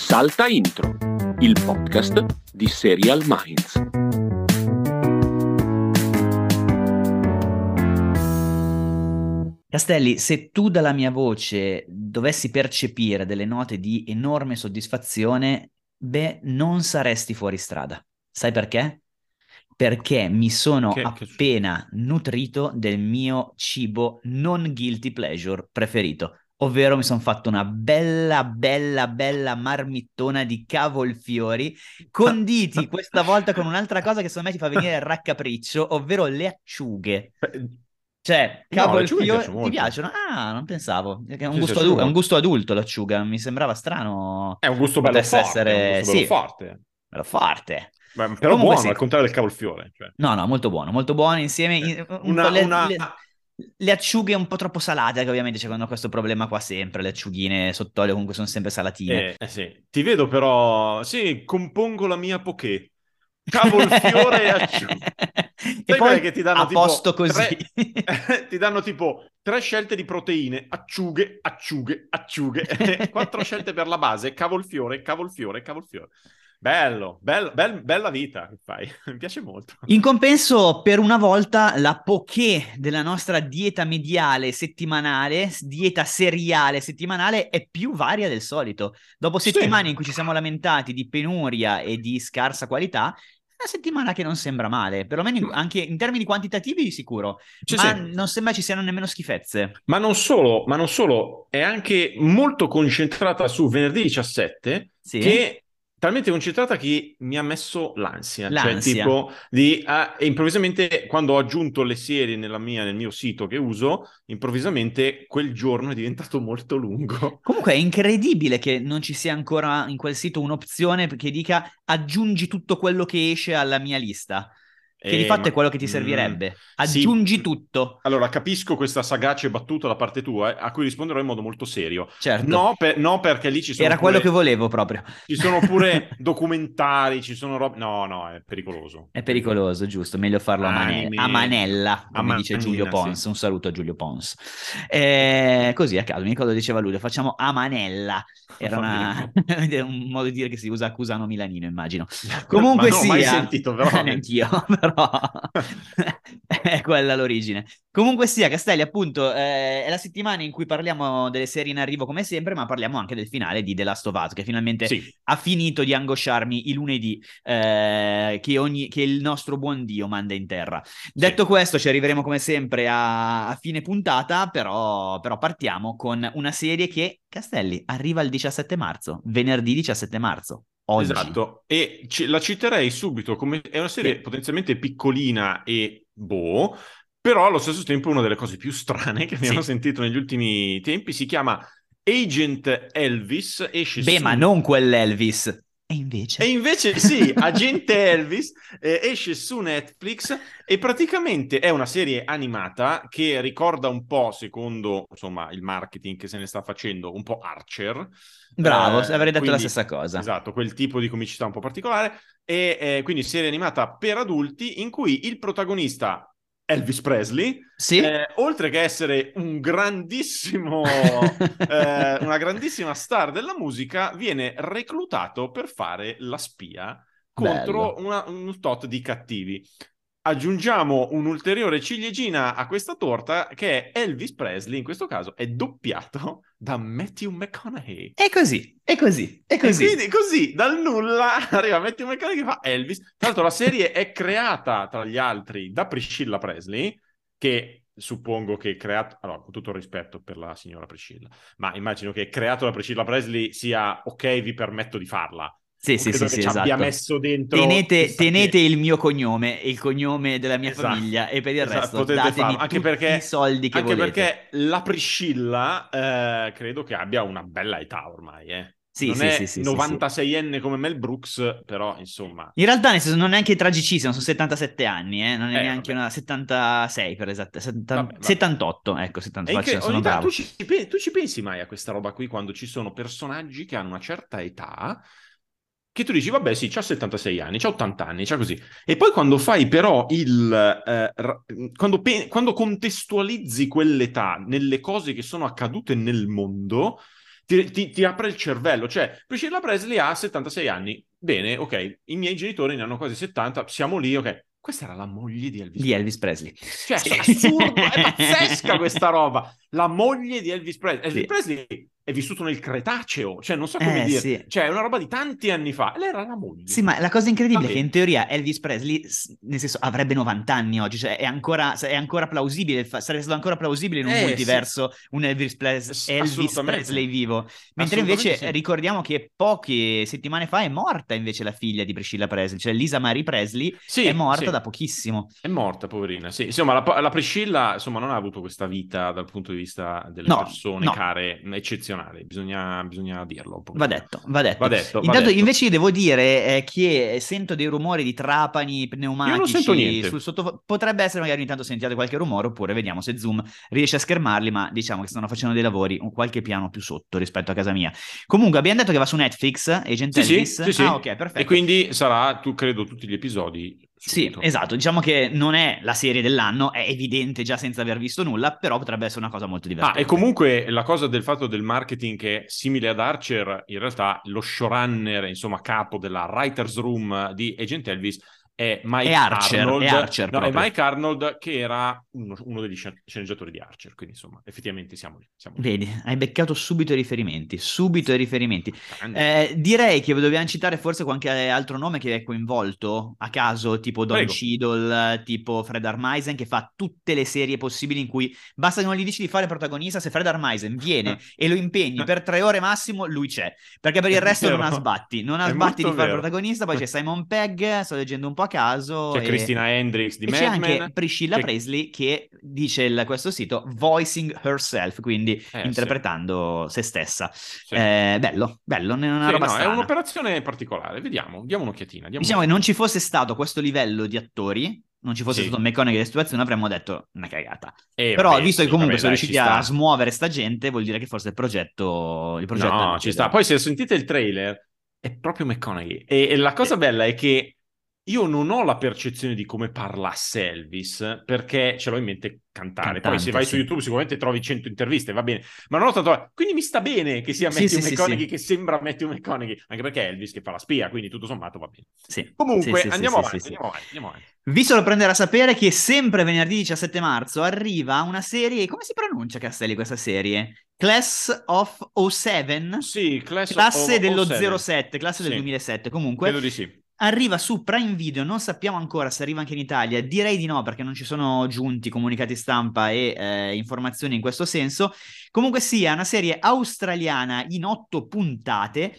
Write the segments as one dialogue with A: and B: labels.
A: Salta Intro, il podcast di Serial Minds.
B: Castelli, se tu dalla mia voce dovessi percepire delle note di enorme soddisfazione, beh, non saresti fuori strada. Sai perché? Perché mi sono
C: Che- che
B: appena nutrito del mio cibo non guilty pleasure preferito, ovvero mi sono fatto una bella, bella, bella marmittona di cavolfiori, conditi questa volta con un'altra cosa che secondo me ti fa venire il raccapriccio, ovvero le acciughe. Cioè,
C: No,
B: cavolfiori
C: piacciono
B: ti piacciono? Ah, non pensavo. È un,
C: Sì,
B: gusto adu- è un gusto adulto l'acciuga, mi sembrava strano.
C: È un gusto bello forte,
B: essere-
C: un gusto bello
B: sì.
C: forte.
B: Bello forte.
C: Beh, però
B: Comunque
C: buono,
B: sì.
C: al contrario del cavolfiore. Cioè.
B: No, no, molto buono, molto buono insieme. in- un
C: Una-
B: le,
C: una-
B: le- le acciughe un po' troppo salate, che ovviamente c'è questo problema qua sempre. Le acciughine sott'olio comunque sono sempre salatine.
C: Eh, eh sì. Ti vedo però... Sì, compongo la mia poké. Cavolfiore e acciughe.
B: e
C: Sai
B: poi
C: che ti danno
B: a
C: tipo
B: posto così.
C: tre- ti danno tipo tre scelte di proteine, acciughe, acciughe, acciughe, quattro scelte per la base, cavolfiore, cavolfiore, cavolfiore. Bello, bello, bel- bella vita che fai, mi piace molto.
B: In compenso, per una volta, la poké della nostra dieta mediale settimanale, dieta seriale settimanale, è più varia del solito. Dopo
C: Sì.
B: settimane in cui ci siamo lamentati di penuria e di scarsa qualità, è una settimana che non sembra male, perlomeno in- anche in termini quantitativi di sicuro,
C: Sì,
B: ma
C: sì.
B: non sembra ci siano nemmeno schifezze.
C: Ma non solo, ma non solo, è anche molto concentrata su venerdì 17,
B: Sì?
C: che talmente concentrata che mi ha messo l'ansia.
B: L'ansia.
C: Cioè, tipo, di, ah, improvvisamente, quando ho aggiunto le serie nella mia- nel mio sito che uso, improvvisamente quel giorno è diventato molto lungo.
B: Comunque è incredibile che non ci sia ancora in quel sito un'opzione che dica aggiungi tutto quello che esce alla mia lista. Che di
C: Eh,
B: fatto
C: ma-
B: è quello che ti
C: mm,
B: servirebbe.
C: sì.
B: Aggiungi tutto.
C: Allora, capisco questa sagace battuta da parte tua, eh, a cui risponderò in modo molto serio.
B: Certo.
C: No, per- no, perché lì ci sono
B: Era
C: pure,
B: quello che volevo proprio.
C: ci sono pure documentari, ci sono robe... No, no, è pericoloso.
B: È pericoloso, giusto? Meglio farlo a, mane- a manella, come
C: A
B: dice
C: manina,
B: Giulio
C: sì.
B: Pons. Un saluto a Giulio Pons. Eh, così a caso, mi ricordo diceva lui, lo facciamo a manella. Era una- un modo di dire che si usa a Cusano Milanino, immagino. Comunque
C: Ma no,
B: sia,
C: mai sentito, però.
B: neanch'io, però è quella l'origine. Comunque sia, Castelli, appunto, eh, è la settimana in cui parliamo delle serie in arrivo come sempre, ma parliamo anche del finale di The Last of Us, che finalmente
C: Sì,
B: ha finito di angosciarmi il lunedì eh, che, ogni- che il nostro buon Dio manda in terra. Detto questo, ci arriveremo come sempre a, a fine puntata, però, però partiamo con una serie che, Castelli, arriva il 17 marzo, venerdì 17 marzo. Oggi.
C: esatto. E ci- la citerei subito come è una serie
B: Sì.
C: potenzialmente piccolina e boh, però allo stesso tempo una delle cose più strane che abbiamo
B: Sì.
C: sentito negli ultimi tempi. Si chiama Agent Elvis, esce
B: Beh,
C: su...
B: ma non quell'Elvis. E invece...
C: E invece sì, Agente Elvis eh, esce su Netflix e praticamente è una serie animata che ricorda un po', secondo insomma il marketing che se ne sta facendo, un po' Archer.
B: Bravo,
C: Eh,
B: avrei detto la
C: quindi-
B: stessa cosa.
C: Esatto, quel tipo di comicità un po' particolare. E eh, quindi serie animata per adulti in cui il protagonista Elvis Presley,
B: Sì?
C: eh, oltre che essere un grandissimo, eh, una grandissima star della musica, viene reclutato per fare la spia contro una- un tot di cattivi. Aggiungiamo un'ulteriore ciliegina a questa torta che è Elvis Presley, in questo caso è doppiato da Matthew McConaughey.
B: È così, è così,
C: E
B: così.
C: quindi così dal nulla arriva Matthew McConaughey che fa Elvis. Tra l'altro la serie è creata tra gli altri da Priscilla Presley, che suppongo che creato, allora con tutto il rispetto per la signora Priscilla, ma immagino che creato da Priscilla Presley sia ok, vi permetto di farla.
B: Sì, sì, sì,
C: che
B: sì,
C: ci abbia
B: esatto.
C: messo dentro
B: Tenete, tenete il mio cognome e il cognome della mia
C: Esatto.
B: famiglia e per il
C: Esatto,
B: resto datemi
C: farlo, anche perché-
B: i soldi che
C: Anche
B: volete.
C: perché la Priscilla eh, credo che abbia una bella età ormai, eh.
B: Sì,
C: non
B: sì,
C: è
B: sì, sì, sì,
C: 96enne come Mel Brooks, però insomma...
B: In realtà, nel senso, non è neanche tragicissimo, sono 77 anni, eh? non è
C: Eh,
B: neanche
C: vabbè.
B: una 76 per esatto, setta-
C: Vabbè, vabbè.
B: 78, ecco,
C: È
B: 78,
C: incre-
B: cioè, sono bravo.
C: tu ci, tu ci pensi mai a questa roba qui quando ci sono personaggi che hanno una certa età che tu dici, vabbè, sì, c'ha 76 anni, c'ha 80 anni, c'ha così. E poi quando fai però il... eh, ra- quando, pe- quando contestualizzi quell'età nelle cose che sono accadute nel mondo, ti, ti, ti, apre il cervello. Cioè, Priscilla Presley ha 76 anni. Bene, ok, i miei genitori ne hanno quasi 70, siamo lì, ok. Questa era la moglie di Elvis
B: Di Elvis Presley.
C: Cioè, è assurdo, è pazzesca questa roba. La moglie di Elvis Presley. Elvis sì. Presley è vissuto nel Cretaceo, cioè non so come
B: Eh,
C: dire,
B: sì.
C: cioè è una roba di tanti anni fa. Lei era la moglie.
B: Sì, ma la cosa incredibile è
C: Va
B: che in teoria Elvis Presley, nel senso, avrebbe 90 anni oggi, cioè è ancora, è ancora plausibile, sarebbe stato ancora plausibile in un
C: Eh,
B: multiverso un Elvis, Pres-
C: S-
B: Elvis. Presley vivo. Mentre invece
C: sì.
B: ricordiamo che poche settimane fa è morta invece la figlia di Priscilla Presley, cioè Lisa Marie Presley
C: Sì,
B: è morta
C: sì.
B: da pochissimo.
C: È morta, poverina. Sì, insomma, la, la Priscilla insomma, non ha avuto questa vita dal punto di vista delle
B: No,
C: persone
B: no.
C: care eccezionale. Bisogna, bisogna dirlo.
B: Va detto, va detto.
C: Va detto, va
B: Intanto
C: detto.
B: invece devo dire eh, che sento dei rumori di trapani pneumatici
C: sento niente.
B: sul sottofondo. Potrebbe essere magari ogni tanto sentiate qualche rumore oppure vediamo se Zoom riesce a schermarli, ma diciamo che stanno facendo dei lavori un qualche piano più sotto rispetto a casa mia. Comunque abbiamo detto che va su Netflix, Agent
C: sì,
B: Elvis.
C: sì, sì.
B: Ah, ok, perfetto.
C: E quindi sarà, tu credo, tutti gli episodi.
B: Sì,
C: subito.
B: esatto, diciamo che non è la serie dell'anno, è evidente già senza aver visto nulla, però potrebbe essere una cosa molto
C: Ah,
B: divertente.
C: e comunque la cosa del fatto del marketing che è simile ad Archer, in realtà lo showrunner, insomma, capo della writer's room di Agent Elvis è Mike
B: È Archer,
C: Arnold.
B: è Archer
C: no, è. Mike Arnold che era uno, uno degli scen- sceneggiatori di Archer, quindi insomma, effettivamente siamo lì. Siamo lì.
B: Vedi, hai beccato subito i riferimenti, subito i riferimenti. Eh, direi che dobbiamo citare forse qualche altro nome che è coinvolto a caso, tipo Don
C: Prego.
B: Cheadle, tipo Fred Armisen, che fa tutte le serie possibili in cui basta che non gli dici di fare protagonista, se Fred Armisen viene e lo impegni per tre ore massimo, lui c'è. Perché per il resto non ha sbatti, non ha sbatti di fare
C: vero.
B: protagonista, poi c'è Simon Pegg, sto leggendo un po' caso.
C: C'è
B: e-
C: Christina Hendricks di
B: e c'è
C: Mad
B: anche. Priscilla
C: c'è-
B: Presley che dice il- questo sito voicing herself, quindi
C: Eh,
B: interpretando se stessa.
C: Sì.
B: Eh, bello, bello, è una
C: Sì,
B: roba
C: no, è
B: strana.
C: un'operazione particolare. Vediamo, diamo un'occhiatina. diamo
B: Diciamo che non ci fosse stato questo livello di attori, non ci fosse
C: Sì.
B: stato McConaughey nella situazione, avremmo detto una cagata.
C: Eh,
B: Però,
C: vabbè,
B: visto
C: sì,
B: che comunque
C: vabbè,
B: sono
C: dai,
B: riusciti
C: ci
B: a smuovere sta gente, vuol dire che forse il progetto. Il progetto è
C: No, ci sta. Poi se sentite il trailer è proprio McConaughey. E, e la cosa
B: Sì.
C: bella è che io non ho la percezione di come parlasse Elvis, perché ce l'ho in mente cantare. Poi
B: Cantante,
C: se vai
B: sì.
C: su YouTube sicuramente trovi 100 interviste, va bene. Ma non ho tanto... Quindi mi sta bene che sia Matthew
B: sì, sì,
C: McConaughey
B: sì.
C: che sembra Matthew McConaughey, anche perché è Elvis che fa la spia, quindi tutto sommato va bene. Comunque, andiamo, avanti, andiamo avanti, andiamo avanti.
B: Vi sorprenderà sapere che sempre venerdì 17 marzo arriva una serie. Come si pronuncia, Castelli, questa serie? Class of 07?
C: Sì, Class
B: Classe
C: of-
B: dello
C: 07.
B: 07, classe del
C: Sì.
B: 2007. Comunque,
C: Credo di sì.
B: Arriva su Prime Video, non sappiamo ancora se arriva anche in Italia, direi di no perché non ci sono giunti comunicati stampa e eh, informazioni in questo senso. Comunque sia una serie australiana in otto puntate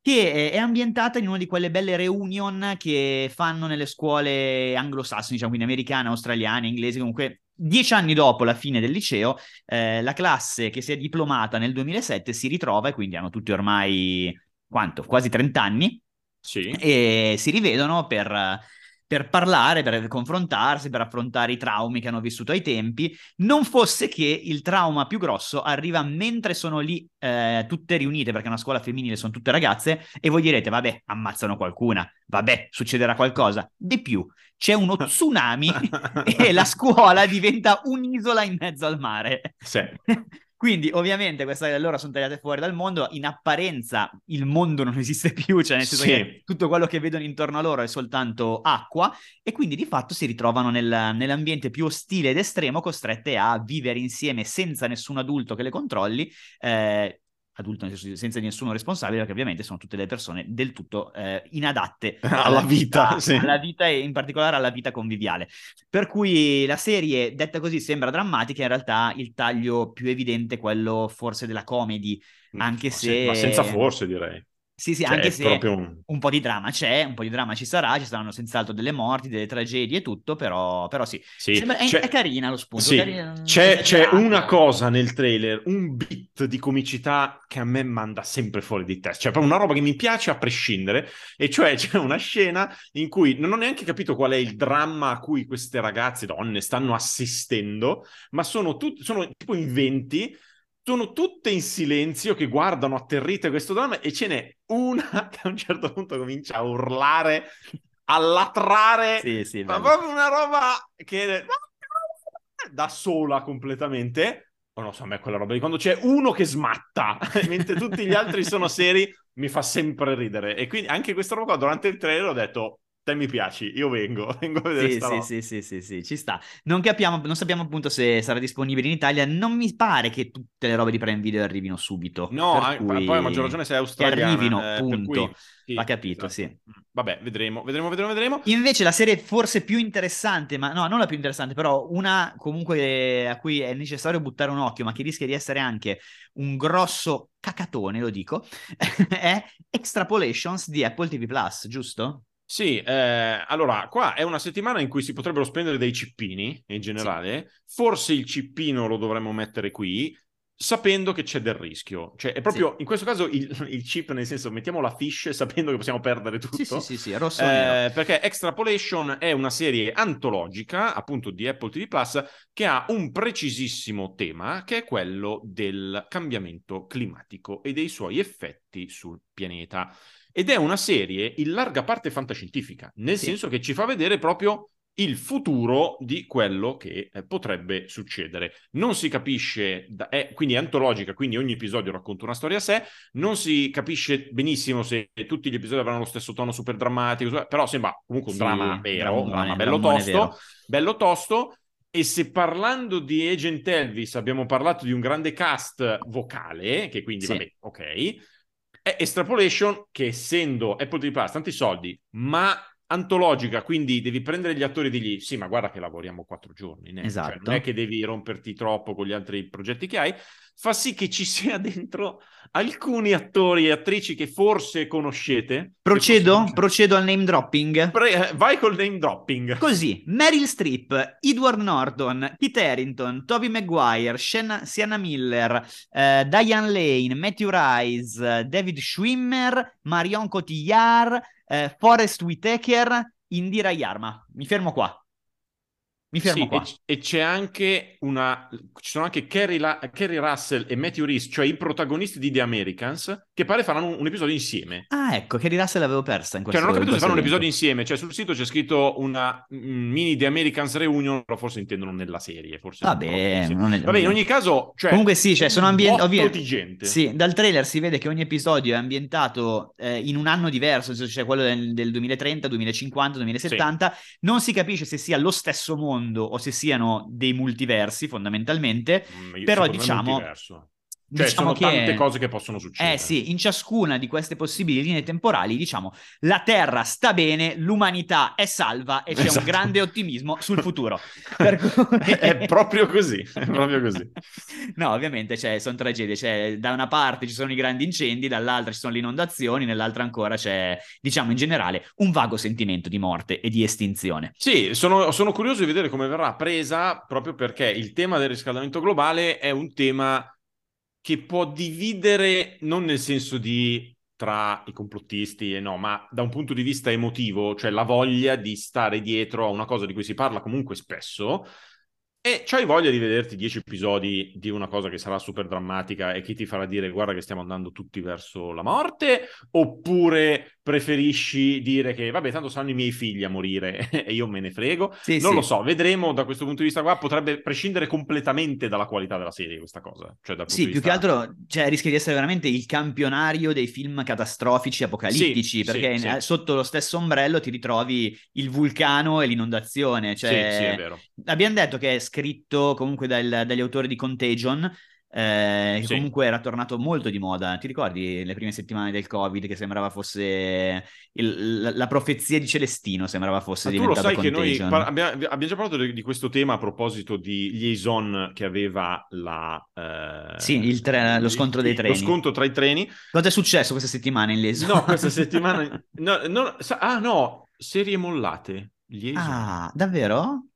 B: che eh, è ambientata in una di quelle belle reunion che fanno nelle scuole anglosassoni, diciamo, quindi americane, australiane, inglesi, comunque dieci anni dopo la fine del liceo, eh, la classe che si è diplomata nel 2007 si ritrova e quindi hanno tutti ormai, quanto? Quasi 30 anni
C: Sì.
B: e si rivedono per, per parlare, per confrontarsi, per affrontare i traumi che hanno vissuto ai tempi. Non fosse che il trauma più grosso arriva mentre sono lì eh, tutte riunite, perché è una scuola femminile, sono tutte ragazze, e voi direte, vabbè, ammazzano qualcuna, vabbè, succederà qualcosa. Di più, c'è uno tsunami e la scuola diventa un'isola in mezzo al mare.
C: Sì.
B: Quindi, ovviamente, queste loro sono tagliate fuori dal mondo. In apparenza il mondo non esiste più, cioè nel senso
C: Sì.
B: che tutto quello che vedono intorno a loro è soltanto acqua, e quindi di fatto si ritrovano nel- nell'ambiente più ostile ed estremo, costrette a vivere insieme senza nessun adulto che le controlli. eh, adulto senso, senza nessuno responsabile, perché ovviamente sono tutte le persone del tutto eh, inadatte
C: Alla vita, sì.
B: alla vita e in particolare alla vita conviviale. Per cui la serie, detta così, sembra drammatica, in realtà il taglio più evidente è quello forse della comedy, anche
C: Ma
B: se...
C: Ma senza forse, direi.
B: Sì, sì,
C: Cioè,
B: anche se
C: proprio un-
B: po' di dramma c'è, un po' di dramma ci sarà, ci saranno senz'altro delle morti, delle tragedie e tutto, però, però sì.
C: Sì,
B: Sembra- è, è carina lo spunto.
C: Sì,
B: carina-
C: c'è, c'è una cosa nel trailer, un bit di comicità che a me manda sempre fuori di testa, cioè proprio una roba che mi piace a prescindere, e cioè c'è una scena in cui non ho neanche capito qual è il dramma a cui queste ragazze, donne, stanno assistendo, ma sono, tut- sono tipo in 20, sono tutte in silenzio che guardano atterrite questo dramma e ce n'è una che a un certo punto comincia a urlare, a latrare
B: Sì, sì,
C: ma proprio una roba che da sola completamente. Oh, non so, a me quella roba di quando c'è uno che smatta, mentre tutti gli altri sono seri, mi fa sempre ridere. E quindi anche questa roba qua, durante il trailer ho detto, te mi piaci, io vengo, vengo a vedere
B: sì, sì, sì, sì, sì, sì, ci sta. Non capiamo, non sappiamo appunto se sarà disponibile in Italia, non mi pare che tutte le robe di Prime Video arrivino subito.
C: No, anche, cui... poi a maggior ragione se è australiana.
B: Che arrivino,
C: eh,
B: punto.
C: Cui, sì,
B: Va capito,
C: esatto.
B: sì.
C: Vabbè, vedremo, vedremo, vedremo, vedremo.
B: Invece la serie forse più interessante, ma no, non la più interessante, però una comunque a cui è necessario buttare un occhio, ma che rischia di essere anche un grosso cacatone, lo dico, è Extrapolations di Apple TV Plus, giusto?
C: Sì, eh, allora, qua è una settimana in cui si potrebbero spendere dei cippini in generale. Sì. Forse il cippino lo dovremmo mettere qui, sapendo che c'è del rischio. Cioè, è proprio sì. in questo caso il, il, chip, nel senso, mettiamo la fish sapendo che possiamo perdere tutto.
B: Sì, sì, sì, sì rosso
C: eh, Perché Extrapolation è una serie antologica, appunto, di Apple TV Plus, che ha un precisissimo tema, che è quello del cambiamento climatico e dei suoi effetti sul pianeta. Ed è una serie in larga parte fantascientifica, nel sì. senso che ci fa vedere proprio il futuro di quello che eh, potrebbe succedere. Non si capisce, da, è, quindi è antologica, quindi ogni episodio racconta una storia a sé, non si capisce benissimo se tutti gli episodi avranno lo stesso tono super drammatico, però sembra comunque un sì, dramma vero, un dramma bello tosto, bello tosto, e se parlando di Agent Elvis abbiamo parlato di un grande cast vocale, che quindi sì. vabbè, ok, è Extrapolation che essendo Apple TV Plus tanti soldi, ma antologica, quindi devi prendere gli attori e dirgli sì, ma guarda che lavoriamo quattro giorni, né?
B: esatto.
C: Cioè, non è che devi romperti troppo con gli altri progetti che hai, fa sì che ci sia dentro alcuni attori e attrici che forse conoscete.
B: Procedo? Forse... Procedo al name dropping?
C: Pre- eh, vai col name dropping.
B: Così, Meryl Streep, Edward Norton, Kit Harington, Toby Maguire, Shen- Sienna Miller, eh, Diane Lane, Matthew Rice, David Schwimmer, Marion Cotillard, eh, Forrest Whitaker, Indira Yarma. Mi fermo qua. Mi fermo
C: sì,
B: qua.
C: E, c'è anche una. Ci sono anche Kerry, La, Kerry Russell e Matthew Reese, cioè i protagonisti di The Americans, che pare faranno un, un episodio insieme.
B: Ah, ecco, Kerry Russell l'avevo persa in questo
C: Cioè, non ho capito se fanno
B: un
C: episodio insieme. Cioè, sul sito c'è scritto una mini The Americans Reunion, però forse intendono nella serie. Forse
B: Vabbè,
C: non
B: è...
C: Vabbè, in ogni caso. Cioè,
B: Comunque, sì, cioè, sono ambientati.
C: di gente.
B: Sì, dal trailer si vede che ogni episodio è ambientato eh, in un anno diverso, c'è quello del, del 2030, 2050, 2070. Sì. Non si capisce se sia lo stesso mondo o se siano dei multiversi fondamentalmente, mm, però diciamo...
C: Cioè,
B: diciamo
C: sono che, tante cose che possono succedere.
B: Eh sì, in ciascuna di queste possibili linee temporali, diciamo, la Terra sta bene, l'umanità è salva e c'è esatto. un grande ottimismo sul futuro.
C: cui... è proprio così, è proprio così.
B: no, ovviamente cioè, sono tragedie, cioè, da una parte ci sono i grandi incendi, dall'altra ci sono le inondazioni, nell'altra ancora c'è, diciamo, in generale, un vago sentimento di morte e di estinzione.
C: Sì, sono, sono curioso di vedere come verrà presa, proprio perché il tema del riscaldamento globale è un tema che può dividere non nel senso di tra i complottisti e no, ma da un punto di vista emotivo, cioè la voglia di stare dietro a una cosa di cui si parla comunque spesso, e c'hai voglia di vederti dieci episodi di una cosa che sarà super drammatica e che ti farà dire guarda che stiamo andando tutti verso la morte? Oppure preferisci dire che vabbè tanto saranno i miei figli a morire e io me ne frego? Sì, non sì. lo so, vedremo da questo punto di vista qua, potrebbe prescindere completamente dalla qualità della serie questa cosa. Cioè,
B: sì,
C: più
B: vista... che altro cioè, rischia di essere veramente il campionario dei film catastrofici apocalittici, sì, perché in, sotto lo stesso ombrello ti ritrovi il vulcano e l'inondazione. Cioè,
C: sì, sì, è vero.
B: Abbiamo detto che è scritto comunque dal, dagli autori di Contagion, eh, che sì. comunque era tornato molto di moda. Ti ricordi le prime settimane del Covid che sembrava fosse il, la, la, profezia di Celestino, sembrava fosse Ma diventato
C: tu lo sai
B: Contagion.
C: che noi par- abbiamo, abbiamo, già parlato di, di, questo tema a proposito di Liaison che aveva la...
B: Eh, sì, il tre- lo scontro dei treni.
C: Lo scontro tra i treni.
B: Cosa è successo questa settimana in Liaison?
C: No, questa settimana... no, no, ah no, serie mollate.
B: Liaison. Ah, davvero?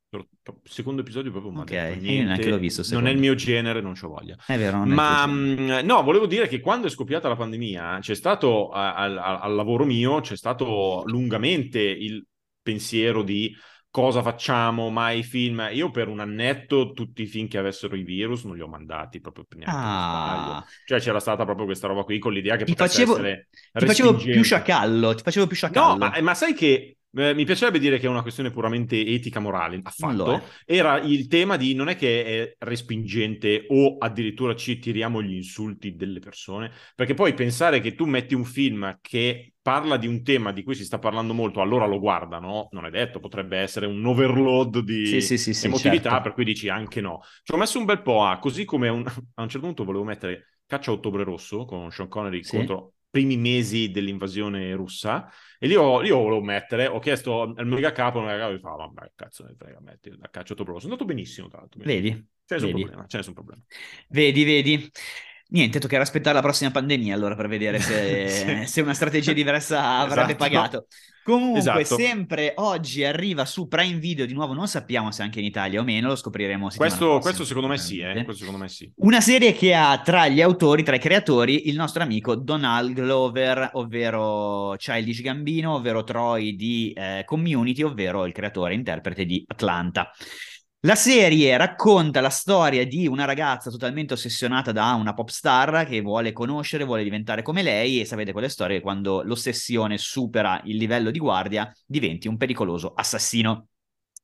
C: Secondo episodio proprio
B: ok niente, io neanche l'ho visto
C: secondo. non è il mio genere non ci voglia.
B: È vero
C: ma mh, no volevo dire che quando è scoppiata la pandemia c'è stato al, al lavoro mio c'è stato lungamente il pensiero di cosa facciamo mai film. Io per un annetto tutti i film che avessero i virus non li ho mandati proprio neanche ah. cioè c'era stata proprio questa roba qui con l'idea che ti
B: facevo, ti facevo più sciacallo ti facevo più sciacallo.
C: no ma, ma sai che eh, mi piacerebbe dire che è una questione puramente etica morale, affatto. Era il tema di non è che è respingente o addirittura ci tiriamo gli insulti delle persone, perché poi pensare che tu metti un film che parla di un tema di cui si sta parlando molto, allora lo guardano, non è detto, potrebbe essere un overload di sì, sì, sì, emotività, certo. per cui dici anche no. Ci ho messo un bel po' a, così come un... a un certo punto volevo mettere Caccia a Ottobre Rosso con Sean Connery contro primi mesi dell'invasione russa e lì io, io volevo mettere, ho chiesto al mega capo, il mega capo mi fa, vabbè, cazzo ne frega, metti la caccia Sono andato benissimo, tra l'altro.
B: Vedi?
C: C'è
B: nessun
C: problema, c'è nessun problema.
B: Vedi, vedi. Niente, toccherà aspettare la prossima pandemia allora per vedere se, sì. se una strategia diversa avrebbe esatto. pagato. Comunque, esatto. sempre oggi arriva su Prime Video di nuovo, non sappiamo se anche in Italia o meno, lo scopriremo
C: questo, questo secondo me sì, eh? questo secondo me sì.
B: Una serie che ha tra gli autori, tra i creatori, il nostro amico Donald Glover, ovvero Childish Gambino, ovvero Troy di eh, Community, ovvero il creatore e interprete di Atlanta. La serie racconta la storia di una ragazza totalmente ossessionata da una pop star che vuole conoscere, vuole diventare come lei e sapete quelle storie quando l'ossessione supera il livello di guardia diventi un pericoloso assassino.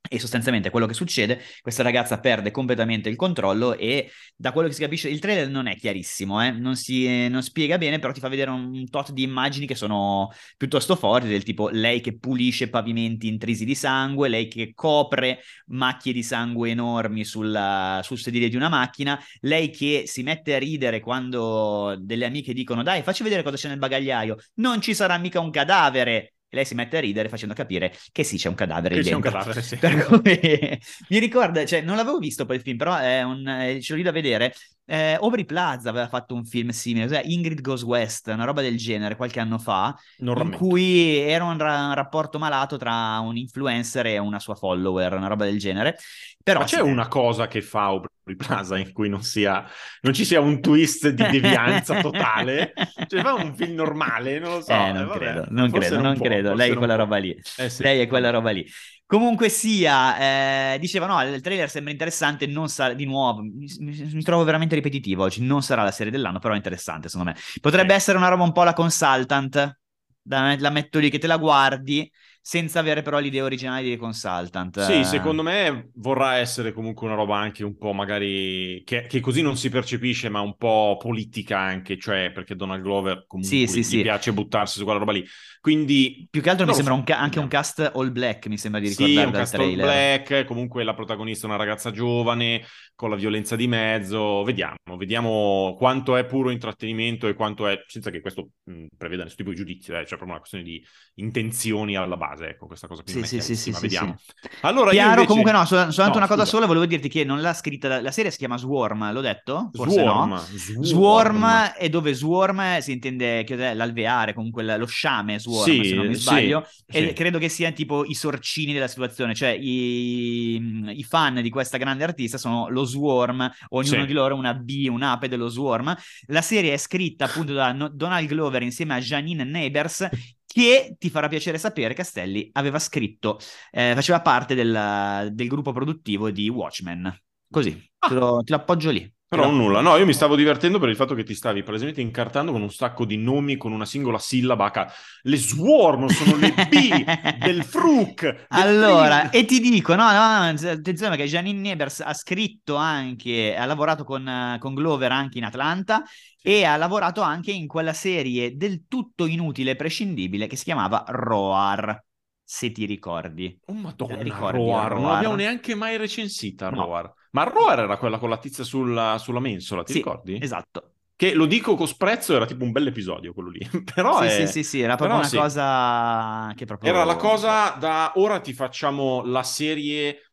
B: E sostanzialmente quello che succede, questa ragazza perde completamente il controllo e da quello che si capisce, il trailer non è chiarissimo, eh? non si non spiega bene, però ti fa vedere un tot di immagini che sono piuttosto forti, del tipo lei che pulisce pavimenti intrisi di sangue, lei che copre macchie di sangue enormi sulla, sul sedile di una macchina, lei che si mette a ridere quando delle amiche dicono dai facci vedere cosa c'è nel bagagliaio, non ci sarà mica un cadavere e lei si mette a ridere facendo capire che sì, c'è un cadavere
C: che
B: c'è
C: un cadavere, sì.
B: Cui, mi ricorda, cioè, non l'avevo visto poi il film, però è un, eh, ce l'ho lì da vedere. Eh, Aubrey Plaza aveva fatto un film simile, cioè Ingrid Goes West, una roba del genere, qualche anno fa, in cui era un, ra- un, rapporto malato tra un influencer e una sua follower, una roba del genere. Però
C: Ma c'è se... una cosa che fa Aubrey Plaza in cui non, sia, non ci sia un twist di devianza totale? cioè fa un film normale, non lo so.
B: Eh, non eh, credo, non credo, non credo. Lei è quella roba lì. Eh, sì. Lei è quella roba lì. Comunque sia, eh, diceva no, il trailer sembra interessante, non sa- di nuovo, mi, mi, trovo veramente ripetitivo oggi, non sarà la serie dell'anno, però è interessante secondo me. Potrebbe sì. essere una roba un po' la consultant, da, la metto lì che te la guardi, senza avere però l'idea originale di consultant.
C: Sì, secondo me vorrà essere comunque una roba anche un po' magari che, che così non si percepisce, ma un po' politica anche, cioè perché Donald Glover comunque sì, sì, gli sì. piace buttarsi su quella roba lì. Quindi
B: più che altro mi sembra so, un ca- anche un cast all black, mi sembra di ricordare
C: sì, un cast trailer. all black, comunque la protagonista è una ragazza giovane con la violenza di mezzo, vediamo, vediamo quanto è puro intrattenimento e quanto è senza che questo mh, preveda nessun tipo di giudizio, eh, cioè proprio una questione di intenzioni alla base, ecco, questa cosa qui
B: sì, sì, sì,
C: sì, vediamo.
B: Sì. Allora Chiaro, invece... comunque no, sol- solamente no, una cosa sola, volevo dirti che non l'ha scritta, la, la serie si chiama Swarm, l'ho detto? Forse
C: Swarm,
B: no.
C: Swarm.
B: Swarm è dove Swarm si intende che l'alveare, comunque lo sciame Swarm Swarm, sì, se non mi sbaglio, sì, e sì. credo che siano tipo i sorcini della situazione, cioè i, i, fan di questa grande artista sono lo Swarm, ognuno di loro una B, un'ape dello Swarm. La serie è scritta appunto da Donald Glover insieme a Janine Neighbors, che ti farà piacere sapere Castelli aveva scritto, eh, faceva parte del, del, gruppo produttivo di Watchmen. Così, ah. te, lo, te lo appoggio lì.
C: Però nulla, no, io mi stavo divertendo per il fatto che ti stavi palesemente incartando con un sacco di nomi con una singola sillaba H. Le swarm sono le B del Fruk.
B: allora, primo. e ti dico, no, no, attenzione perché Janine Nebers ha scritto anche, ha lavorato con, con Glover anche in Atlanta e ha lavorato anche in quella serie del tutto inutile e prescindibile che si chiamava Roar se ti ricordi.
C: Oh madonna, ricordi Roar, Roar, non l'abbiamo neanche mai recensita no. Roar. Ma Roar era quella con la tizia sulla, sulla mensola, ti
B: sì,
C: ricordi?
B: Esatto.
C: Che lo dico con sprezzo, era tipo un bel episodio quello lì. Però
B: sì,
C: è...
B: sì, sì, sì, era proprio Però una sì. cosa che proprio...
C: Era la cosa da ora ti facciamo la serie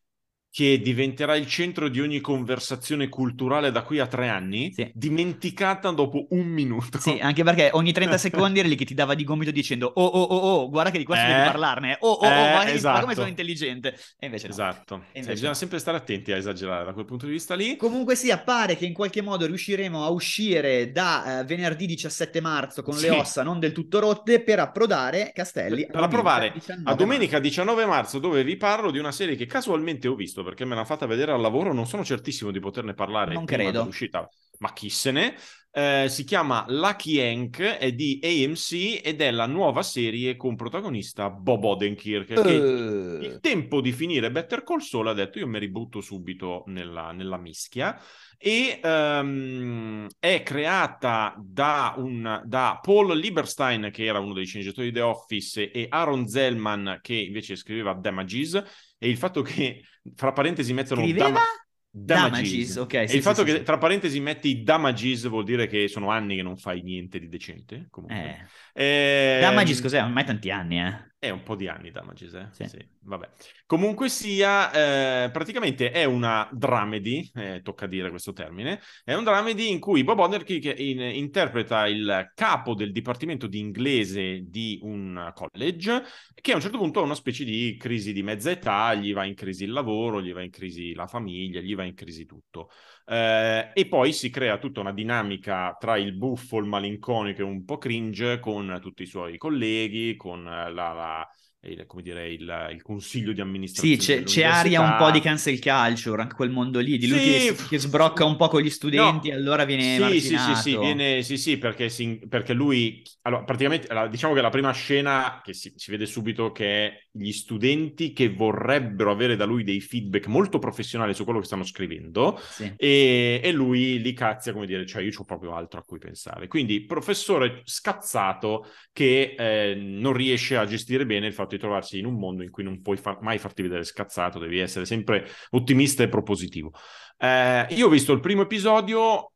C: che diventerà il centro di ogni conversazione culturale da qui a tre anni, sì. dimenticata dopo un minuto.
B: Sì, anche perché ogni 30 secondi era lì che ti dava di gomito dicendo oh oh oh oh, guarda che di questo eh, devi parlarne, oh oh oh, eh, guarda, esatto. come sono intelligente. E invece no.
C: Esatto, e invece bisogna no. sempre stare attenti a esagerare da quel punto di vista lì.
B: Comunque sì, appare che in qualche modo riusciremo a uscire da uh, venerdì 17 marzo con sì. le ossa non del tutto rotte per approdare Castelli.
C: Per, per approvare a domenica 19 marzo dove vi parlo di una serie che casualmente ho visto perché me l'ha fatta vedere al lavoro, non sono certissimo di poterne parlare
B: non credo.
C: dell'uscita, ma chi se ne. Eh, si chiama Lucky Hank, è di AMC ed è la nuova serie con protagonista Bob Odenkirk. Che
B: Uh.
C: il tempo di finire Better Call Saul ha detto io mi ributto subito nella, nella mischia e ehm, è creata da, un, da Paul Lieberstein che era uno dei sceneggiatori di The Office e Aaron Zellman che invece scriveva Damages e il fatto che fra parentesi mettono
B: Scriveva?
C: Dama-
B: Damages, ok,
C: e
B: sì,
C: il
B: sì,
C: fatto
B: sì,
C: che
B: sì.
C: tra parentesi metti Damages vuol dire che sono anni che non fai niente di decente comunque
B: Eh.
C: Ehm,
B: Damages cos'è? Ormai tanti anni, eh.
C: È un po' di anni Damages, eh?
B: Sì.
C: Sì. vabbè. Comunque sia, eh, praticamente è una dramedy, eh, tocca dire questo termine, è un dramedy in cui Bob Odenkirk in- interpreta il capo del dipartimento di inglese di un college che a un certo punto ha una specie di crisi di mezza età, gli va in crisi il lavoro, gli va in crisi la famiglia, gli va in crisi tutto. Eh, e poi si crea tutta una dinamica tra il buffo, il malinconico e un po' cringe con tutti i suoi colleghi, con eh, la, la- il, come dire, il, il consiglio di amministrazione.
B: Sì, c'è, c'è aria un po' di cancel culture, anche quel mondo lì, di lui
C: Sì,
B: che, che sbrocca un po' con gli studenti,
C: No,
B: allora viene
C: sì, sì, sì,
B: marginato.
C: sì, viene, sì, sì, perché, si- perché lui, allora, praticamente, diciamo che la prima scena, che si, si vede subito che è gli studenti che vorrebbero avere da lui dei feedback molto professionali su quello che stanno scrivendo,
B: Sì.
C: e, e lui li cazia come dire, cioè io ho proprio altro a cui pensare. Quindi professore scazzato che eh, non riesce a gestire bene il fatto di trovarsi in un mondo in cui non puoi far- mai farti vedere scazzato, devi essere sempre ottimista e propositivo. Eh, io ho visto il primo episodio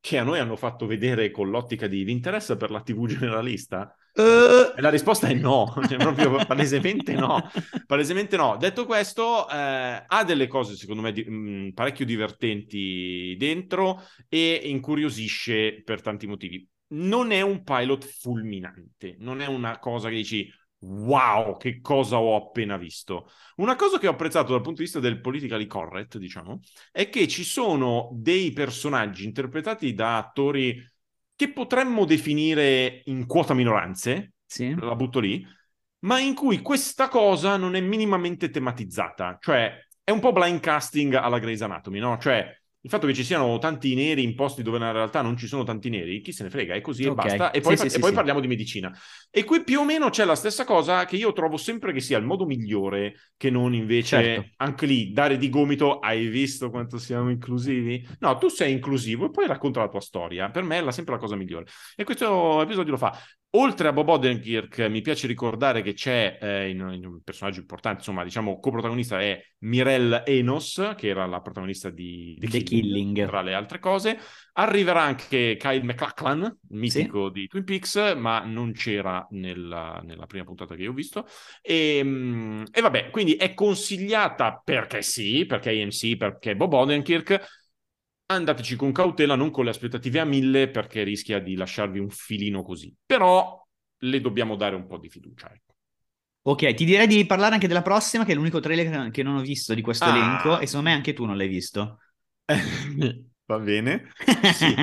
C: che a noi hanno fatto vedere con l'ottica di vi interessa per la TV generalista? E la risposta è no, cioè proprio palesemente no. Palesemente no. Detto questo, eh, ha delle cose secondo me di- mh, parecchio divertenti dentro e incuriosisce per tanti motivi. Non è un pilot fulminante, non è una cosa che dici wow, che cosa ho appena visto. Una cosa che ho apprezzato dal punto di vista del politically correct, diciamo, è che ci sono dei personaggi interpretati da attori che potremmo definire in quota minoranze,
B: Sì.
C: la butto lì, ma in cui questa cosa non è minimamente tematizzata. Cioè, è un po' blind casting alla Grey's Anatomy, no? Cioè, il fatto che ci siano tanti neri in posti dove in realtà non ci sono tanti neri, chi se ne frega, è così
B: Ok.
C: e basta. E
B: Sì,
C: poi,
B: sì,
C: e
B: sì,
C: poi
B: sì.
C: parliamo di medicina. E qui più o meno c'è la stessa cosa che io trovo sempre che sia il modo migliore che non invece
B: Certo.
C: anche lì dare di gomito, hai visto quanto siamo inclusivi? No, tu sei inclusivo e poi racconta la tua storia. Per me è la- sempre la cosa migliore. E questo episodio lo fa. Oltre a Bob Odenkirk, mi piace ricordare che c'è eh, in, in un personaggio importante, insomma, diciamo, coprotagonista è Mirelle Enos, che era la protagonista di The,
B: The Killing.
C: tra le altre cose. Arriverà anche Kyle MacLachlan, il mitico di Twin Peaks, ma non c'era nella, nella prima puntata che io ho visto. E, mm, e vabbè, quindi è consigliata perché sì, perché AMC, perché Bob Odenkirk. Andateci con cautela, non con le aspettative a mille, perché rischia di lasciarvi un filino così. Però le dobbiamo dare un po' di fiducia. ecco.
B: Ok, ti direi di parlare anche della prossima, che è l'unico trailer che non ho visto di questo
C: Ah.
B: elenco, e secondo me anche tu non l'hai visto.
C: Va bene? Sì,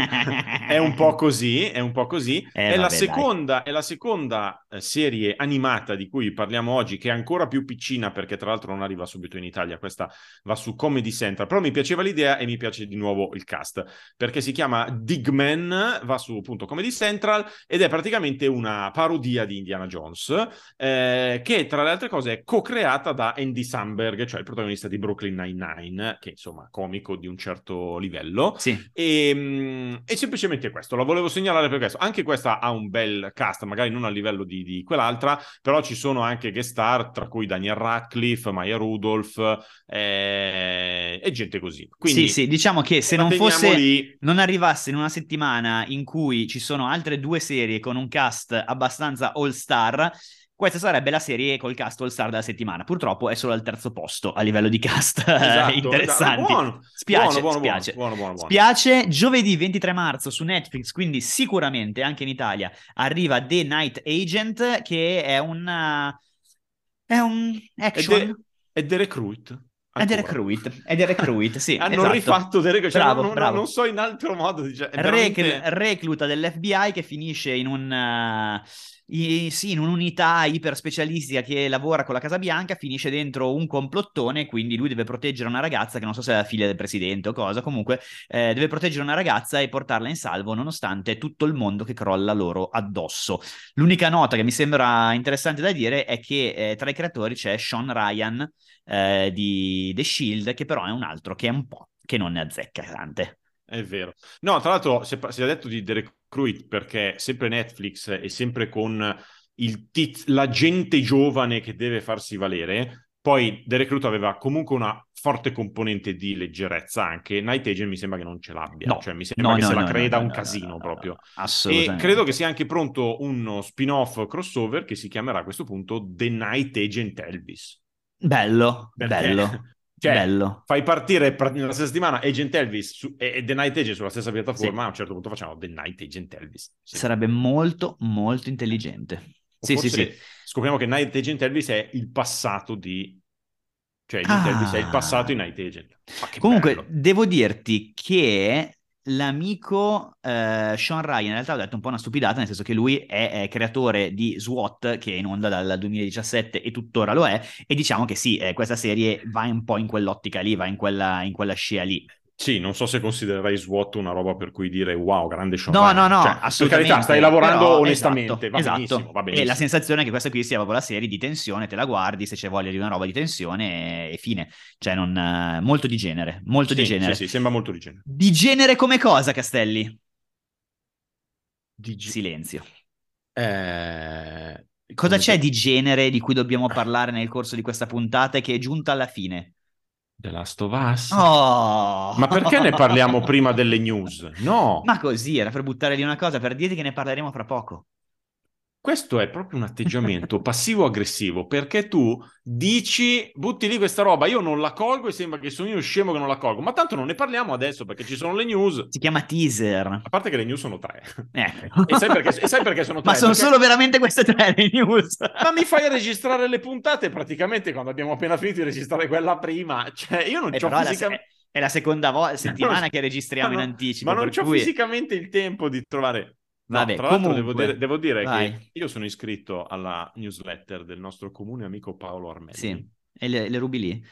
C: è un po' così, è un po' così.
B: Eh,
C: è, la
B: vabbè,
C: seconda, è la seconda eh, serie animata di cui parliamo oggi, che è ancora più piccina perché tra l'altro non arriva subito in Italia, questa va su Comedy Central, però mi piaceva l'idea e mi piace di nuovo il cast, perché si chiama Digman, va su appunto Comedy Central ed è praticamente una parodia di Indiana Jones, eh, che tra le altre cose è co-creata da Andy Samberg, cioè il protagonista di Brooklyn Nine-Nine, che insomma comico di un certo livello.
B: Sì,
C: E, mm, e semplicemente questo, la volevo segnalare per questo. Anche questa ha un bel cast, magari non a livello di, di quell'altra, però ci sono anche guest star, tra cui Daniel Radcliffe, Maya Rudolph eh, e gente così. Quindi,
B: sì, sì, diciamo che se non fosse...
C: lì,
B: non arrivasse in una settimana in cui ci sono altre due serie con un cast abbastanza all star, questa sarebbe la serie col cast all star della settimana. Purtroppo è solo al terzo posto a livello di cast eh,
C: esatto,
B: interessanti.
C: esatto. Buono,
B: Spiace,
C: buono,
B: spiace.
C: buono, buono, buono.
B: Spiace, giovedì 23 marzo su Netflix, quindi sicuramente anche in Italia arriva The Night Agent, che è un... È un
C: È,
B: action.
C: The- è The Recruit.
B: È Derek Ruit, è Derek Ruit, sì.
C: Hanno
B: esatto.
C: rifatto Derek cioè,
B: bravo,
C: non,
B: bravo.
C: non, so in altro modo. Cioè,
B: veramente...
C: veramente...
B: Recluta dell'FBI che finisce in un... Uh, sì, in un'unità iper specialistica che lavora con la Casa Bianca, finisce dentro un complottone, quindi lui deve proteggere una ragazza che non so se è la figlia del presidente o cosa, comunque eh, deve proteggere una ragazza e portarla in salvo nonostante tutto il mondo che crolla loro addosso. L'unica nota che mi sembra interessante da dire è che eh, tra i creatori c'è Sean Ryan eh, di The Shield, che però è un altro che è un po' che non ne azzecca tante.
C: È vero. No, tra l'altro si è detto di Derek Pruitt perché sempre Netflix e sempre con il tiz- la gente giovane che deve farsi valere. Poi Derek Pruitt aveva comunque una forte componente di leggerezza anche. Night Agent mi sembra che non ce l'abbia.
B: No.
C: Cioè mi sembra
B: No,
C: che
B: no,
C: se la creda un
B: no,
C: casino
B: no, no,
C: proprio.
B: assolutamente.
C: E credo che sia anche pronto uno spin-off crossover che si chiamerà a questo punto The Night Agent Elvis.
B: Bello,
C: Perché?
B: bello.
C: Cioè,
B: bello.
C: fai partire nella stessa settimana Agent Elvis su, e, e, The Night Agent sulla stessa piattaforma, sì. a un certo punto facciamo The Night Agent Elvis.
B: Sì. Sarebbe molto, molto intelligente.
C: O
B: sì, sì, sì.
C: Scopriamo che Night Agent Elvis è il passato di... Cioè, Agent ah. Elvis è il passato di Night Agent.
B: Comunque,
C: bello.
B: devo dirti che l'amico eh, Sean Ryan in realtà ho detto un po' una stupidata nel senso che lui è, è, creatore di SWAT che è in onda dal 2017 e tuttora lo è e diciamo che sì, eh, questa serie va un po' in quell'ottica lì, va in quella, in quella scia lì.
C: Sì, non so se considererai SWAT una roba per cui dire wow, grande Sean
B: No, no, no,
C: cioè,
B: assolutamente.
C: Per carità, stai lavorando
B: però,
C: onestamente,
B: esatto,
C: va,
B: esatto.
C: benissimo, va benissimo.
B: E la sensazione è che questa qui sia proprio la serie di tensione, te la guardi, se c'è voglia di una roba di tensione e, fine. Cioè, non, uh, molto di genere, molto
C: sì,
B: di genere.
C: Sì, sì, sembra molto di genere.
B: Di genere come cosa, Castelli?
C: Di ge-
B: Silenzio.
C: Eh...
B: Cosa c'è di genere di cui dobbiamo parlare nel corso di questa puntata e che è giunta alla fine?
C: The Last of Us.
B: Oh!
C: Ma perché ne parliamo prima delle news? No.
B: Ma così, era per buttare lì una cosa, per dirti che ne parleremo fra poco.
C: Questo è proprio un atteggiamento passivo-aggressivo, perché tu dici, butti lì questa roba, io non la colgo e sembra che sono io scemo che non la colgo, ma tanto non ne parliamo adesso perché ci sono le news.
B: Si chiama teaser.
C: A parte che le news sono tre.
B: Ecco.
C: E, sai perché, e sai perché sono tre?
B: Ma sono
C: perché...
B: solo veramente queste tre le news.
C: Ma mi fai registrare le puntate praticamente quando abbiamo appena finito di registrare quella prima. Cioè, io non
B: Eh, però
C: fisicamente...
B: È la seconda vo- settimana
C: No,
B: che registriamo
C: ma
B: in
C: no-
B: anticipo.
C: Ma non c'ho
B: cui-
C: fisicamente il tempo di trovare... No,
B: Vabbè,
C: tra l'altro devo dire, devo dire che io sono iscritto alla newsletter del nostro comune amico Paolo Armelli.
B: Sì, e le, le rubi lì?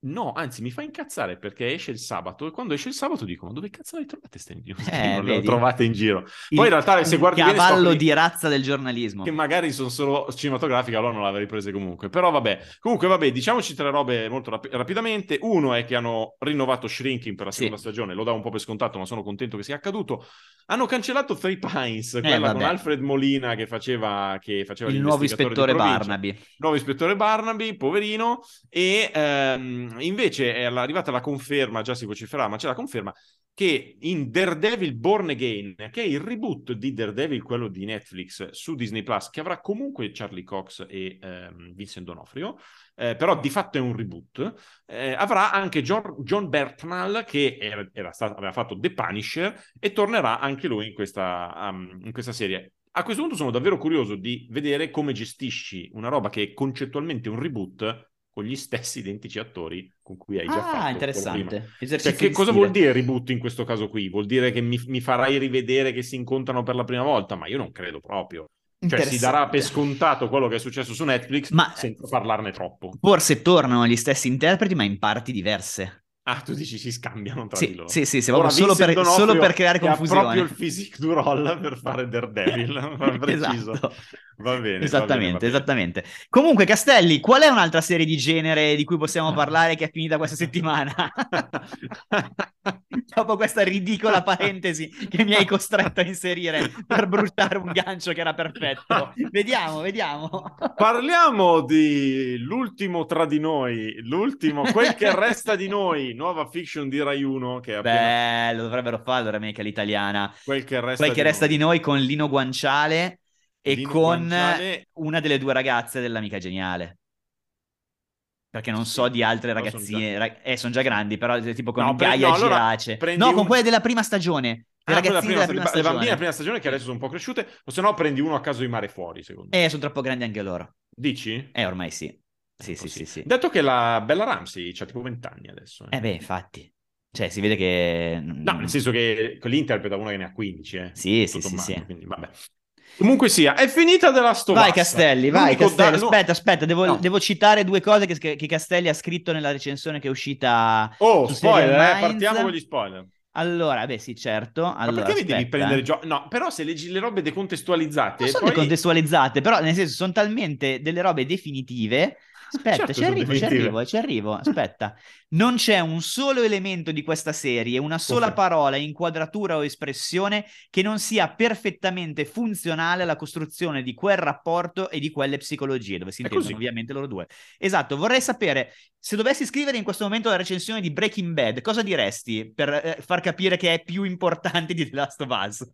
C: No, anzi, mi fa incazzare perché esce il sabato e quando esce il sabato dico: Ma dove cazzo le trovate queste news?
B: Eh,
C: non le ho trovate in giro.
B: Il-
C: Poi in realtà, se
B: il
C: guardi bene,
B: cavallo
C: scopri
B: di razza del giornalismo.
C: che magari sono solo cinematografiche, allora non l'avrei prese comunque. Però vabbè, comunque vabbè, diciamoci tre robe molto rap- rapidamente. Uno è che hanno rinnovato Shrinking per la
B: Sì.
C: seconda stagione, lo davo un po' per scontato, ma sono contento che sia accaduto. Hanno cancellato Three Pines, quella con
B: Eh, vabbè.
C: Alfred Molina che faceva, che faceva
B: Il nuovo ispettore Barnaby.
C: nuovo ispettore Barnaby, poverino, e ehm, invece è arrivata la conferma, già si vociferava, ma c'è la conferma che in Daredevil Born Again, che è il reboot di Daredevil, quello di Netflix su Disney Plus, che avrà comunque Charlie Cox e ehm, Vincent D'Onofrio, eh, però di fatto è un reboot, eh, avrà anche John, John Bertnall che era, era stato- aveva fatto The Punisher e tornerà anche lui in questa, um, in questa serie. A questo punto sono davvero curioso di vedere come gestisci una roba che è concettualmente un reboot con gli stessi identici attori con cui hai già fatto.
B: Ah,
C: quello prima.
B: interessante.
C: Cioè, che cosa vuol dire reboot in questo caso qui? Vuol dire che mi, mi farai rivedere che si incontrano per la prima volta? Ma io non credo proprio. Cioè, si darà per scontato quello che è successo su Netflix
B: Ma-
C: senza parlarne troppo.
B: Forse tornano gli stessi interpreti, ma in parti diverse.
C: Ah, tu dici si scambiano tra
B: Sì,
C: di loro.
B: sì, sì, sì,
C: Ora,
B: proprio solo per, solo per creare confusione.
C: proprio il physique du roll per fare Daredevil, va preciso.
B: Esatto.
C: Va bene,
B: Esattamente,
C: va bene, va bene.
B: esattamente. Comunque, Castelli, qual è un'altra serie di genere di cui possiamo parlare che è finita questa settimana? Dopo questa ridicola parentesi che mi hai costretto a inserire per bruciare un gancio che era perfetto. Vediamo, vediamo.
C: Parliamo di l'ultimo tra di noi, l'ultimo, quel che resta di noi, nuova fiction di Rai 1 che è appena
B: Bello, dovrebbero farlo remake all'italiana.
C: quel che resta,
B: Quel che resta di noi con Lino Guanciale e
C: Lino
B: con
C: Guanciale-
B: una delle due ragazze dell'amica geniale. Perché non so di altre ragazzine, ra- eh, sono già grandi, però eh, tipo con
C: No, pre-
B: Gaia
C: no, allora
B: Girace.
C: prendi
B: No, con
C: un-
B: quelle della prima stagione. Le
C: Ah,
B: ragazzine della
C: prima-
B: prima
C: le
B: stagione.
C: bambine della prima stagione che adesso sono un po' cresciute, o se no prendi uno a caso di mare fuori, secondo me.
B: Eh, sono troppo grandi anche loro.
C: Dici?
B: Eh, ormai sì. Sì, sì, sì, sì.
C: Detto che la Bella Ramsey ha tipo 20 anni adesso.
B: Eh, eh beh, infatti. Cioè, si vede che...
C: No, nel senso che l'interpreta una che ne ha 15, eh.
B: Sì, sì, sì, sì.
C: Quindi, vabbè. Comunque sia, è finita della stovazza.
B: Vai Castelli, vai Castelli. Da... Aspetta, aspetta, devo, no. devo, citare due cose che, che, Castelli ha scritto nella recensione che è uscita.
C: Oh, spoiler, eh, partiamo con gli spoiler.
B: Allora, beh sì, certo. Allora,
C: Ma perché mi devi prendere gioco? No, però se leggi le robe decontestualizzate...
B: Non sono
C: poi...
B: decontestualizzate, però nel senso sono talmente delle robe definitive Aspetta, certo, ci arrivo, ci arrivo, ci arrivo. Aspetta. Non c'è un solo elemento di questa serie, una sola parola, inquadratura o espressione che non sia perfettamente funzionale alla costruzione di quel rapporto e di quelle psicologie, dove si intendono ovviamente loro due. Esatto, vorrei sapere, se dovessi scrivere in questo momento la recensione di Breaking Bad, cosa diresti per eh, far capire che è più importante di The Last of Us?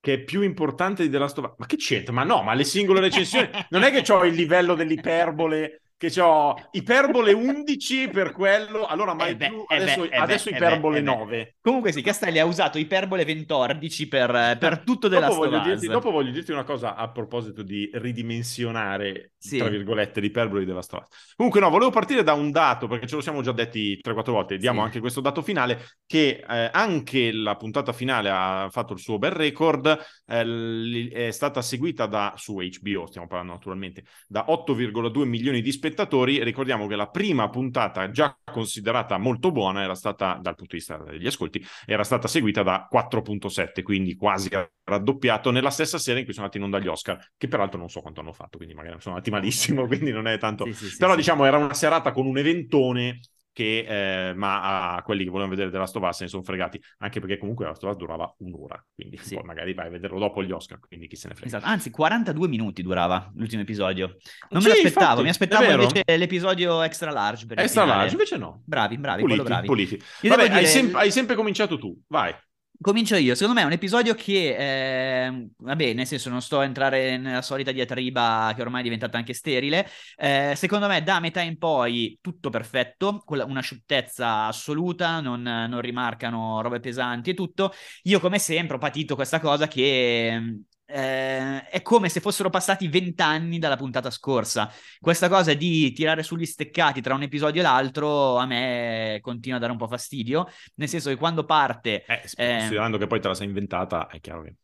C: Che è più importante di The Last of Us. Ma che c'entra? Ma no, ma le singole recensioni... non è che ho il livello dell'iperbole che ho iperbole 11 per quello, allora mai eh beh, più, adesso, eh beh, adesso eh iperbole eh beh, 9.
B: Comunque sì, Castelli ha usato iperbole 14 per, per tutto della storia.
C: Dopo voglio dirti una cosa a proposito di ridimensionare, sì. tra virgolette, l'iperbole della storia. Comunque no, volevo partire da un dato, perché ce lo siamo già detti 3-4 volte, diamo sì. anche questo dato finale, che eh, anche la puntata finale ha fatto il suo bel record, eh, è stata seguita da, su HBO, stiamo parlando naturalmente, da 8,2 milioni di spettatori spettatori, ricordiamo che la prima puntata, già considerata molto buona, era stata, dal punto di vista degli ascolti, era stata seguita da 4.7, quindi quasi raddoppiato nella stessa sera in cui sono andati in onda gli Oscar, che peraltro non so quanto hanno fatto, quindi magari sono andati malissimo, quindi non è tanto... Sì, sì, Però diciamo era una serata con un eventone che eh, ma a quelli che volevano vedere della Stovaz se ne sono fregati, anche perché comunque la Stovaz durava un'ora, quindi sì. poi magari vai a vederlo dopo gli Oscar, quindi chi se ne frega.
B: Esatto. Anzi, 42 minuti durava l'ultimo episodio. Non sì, me l'aspettavo, infatti, mi aspettavo invece l'episodio extra large.
C: extra large, invece no.
B: Bravi, bravi,
C: puliti,
B: bravi.
C: Puliti. Vabbè, dire... hai, sem- hai sempre cominciato tu, vai.
B: Comincio io, secondo me è un episodio che, eh, vabbè, nel senso non sto a entrare nella solita diatriba che ormai è diventata anche sterile, eh, secondo me da metà in poi tutto perfetto, una sciuttezza assoluta, non, non rimarcano robe pesanti e tutto. Io come sempre ho patito questa cosa che eh, è come se fossero passati vent'anni dalla puntata scorsa. Questa cosa di tirare sugli steccati tra un episodio e l'altro a me continua a dare un po' fastidio, nel senso che quando parte...
C: Eh, considerando eh, che poi te la sei inventata, è chiaro che...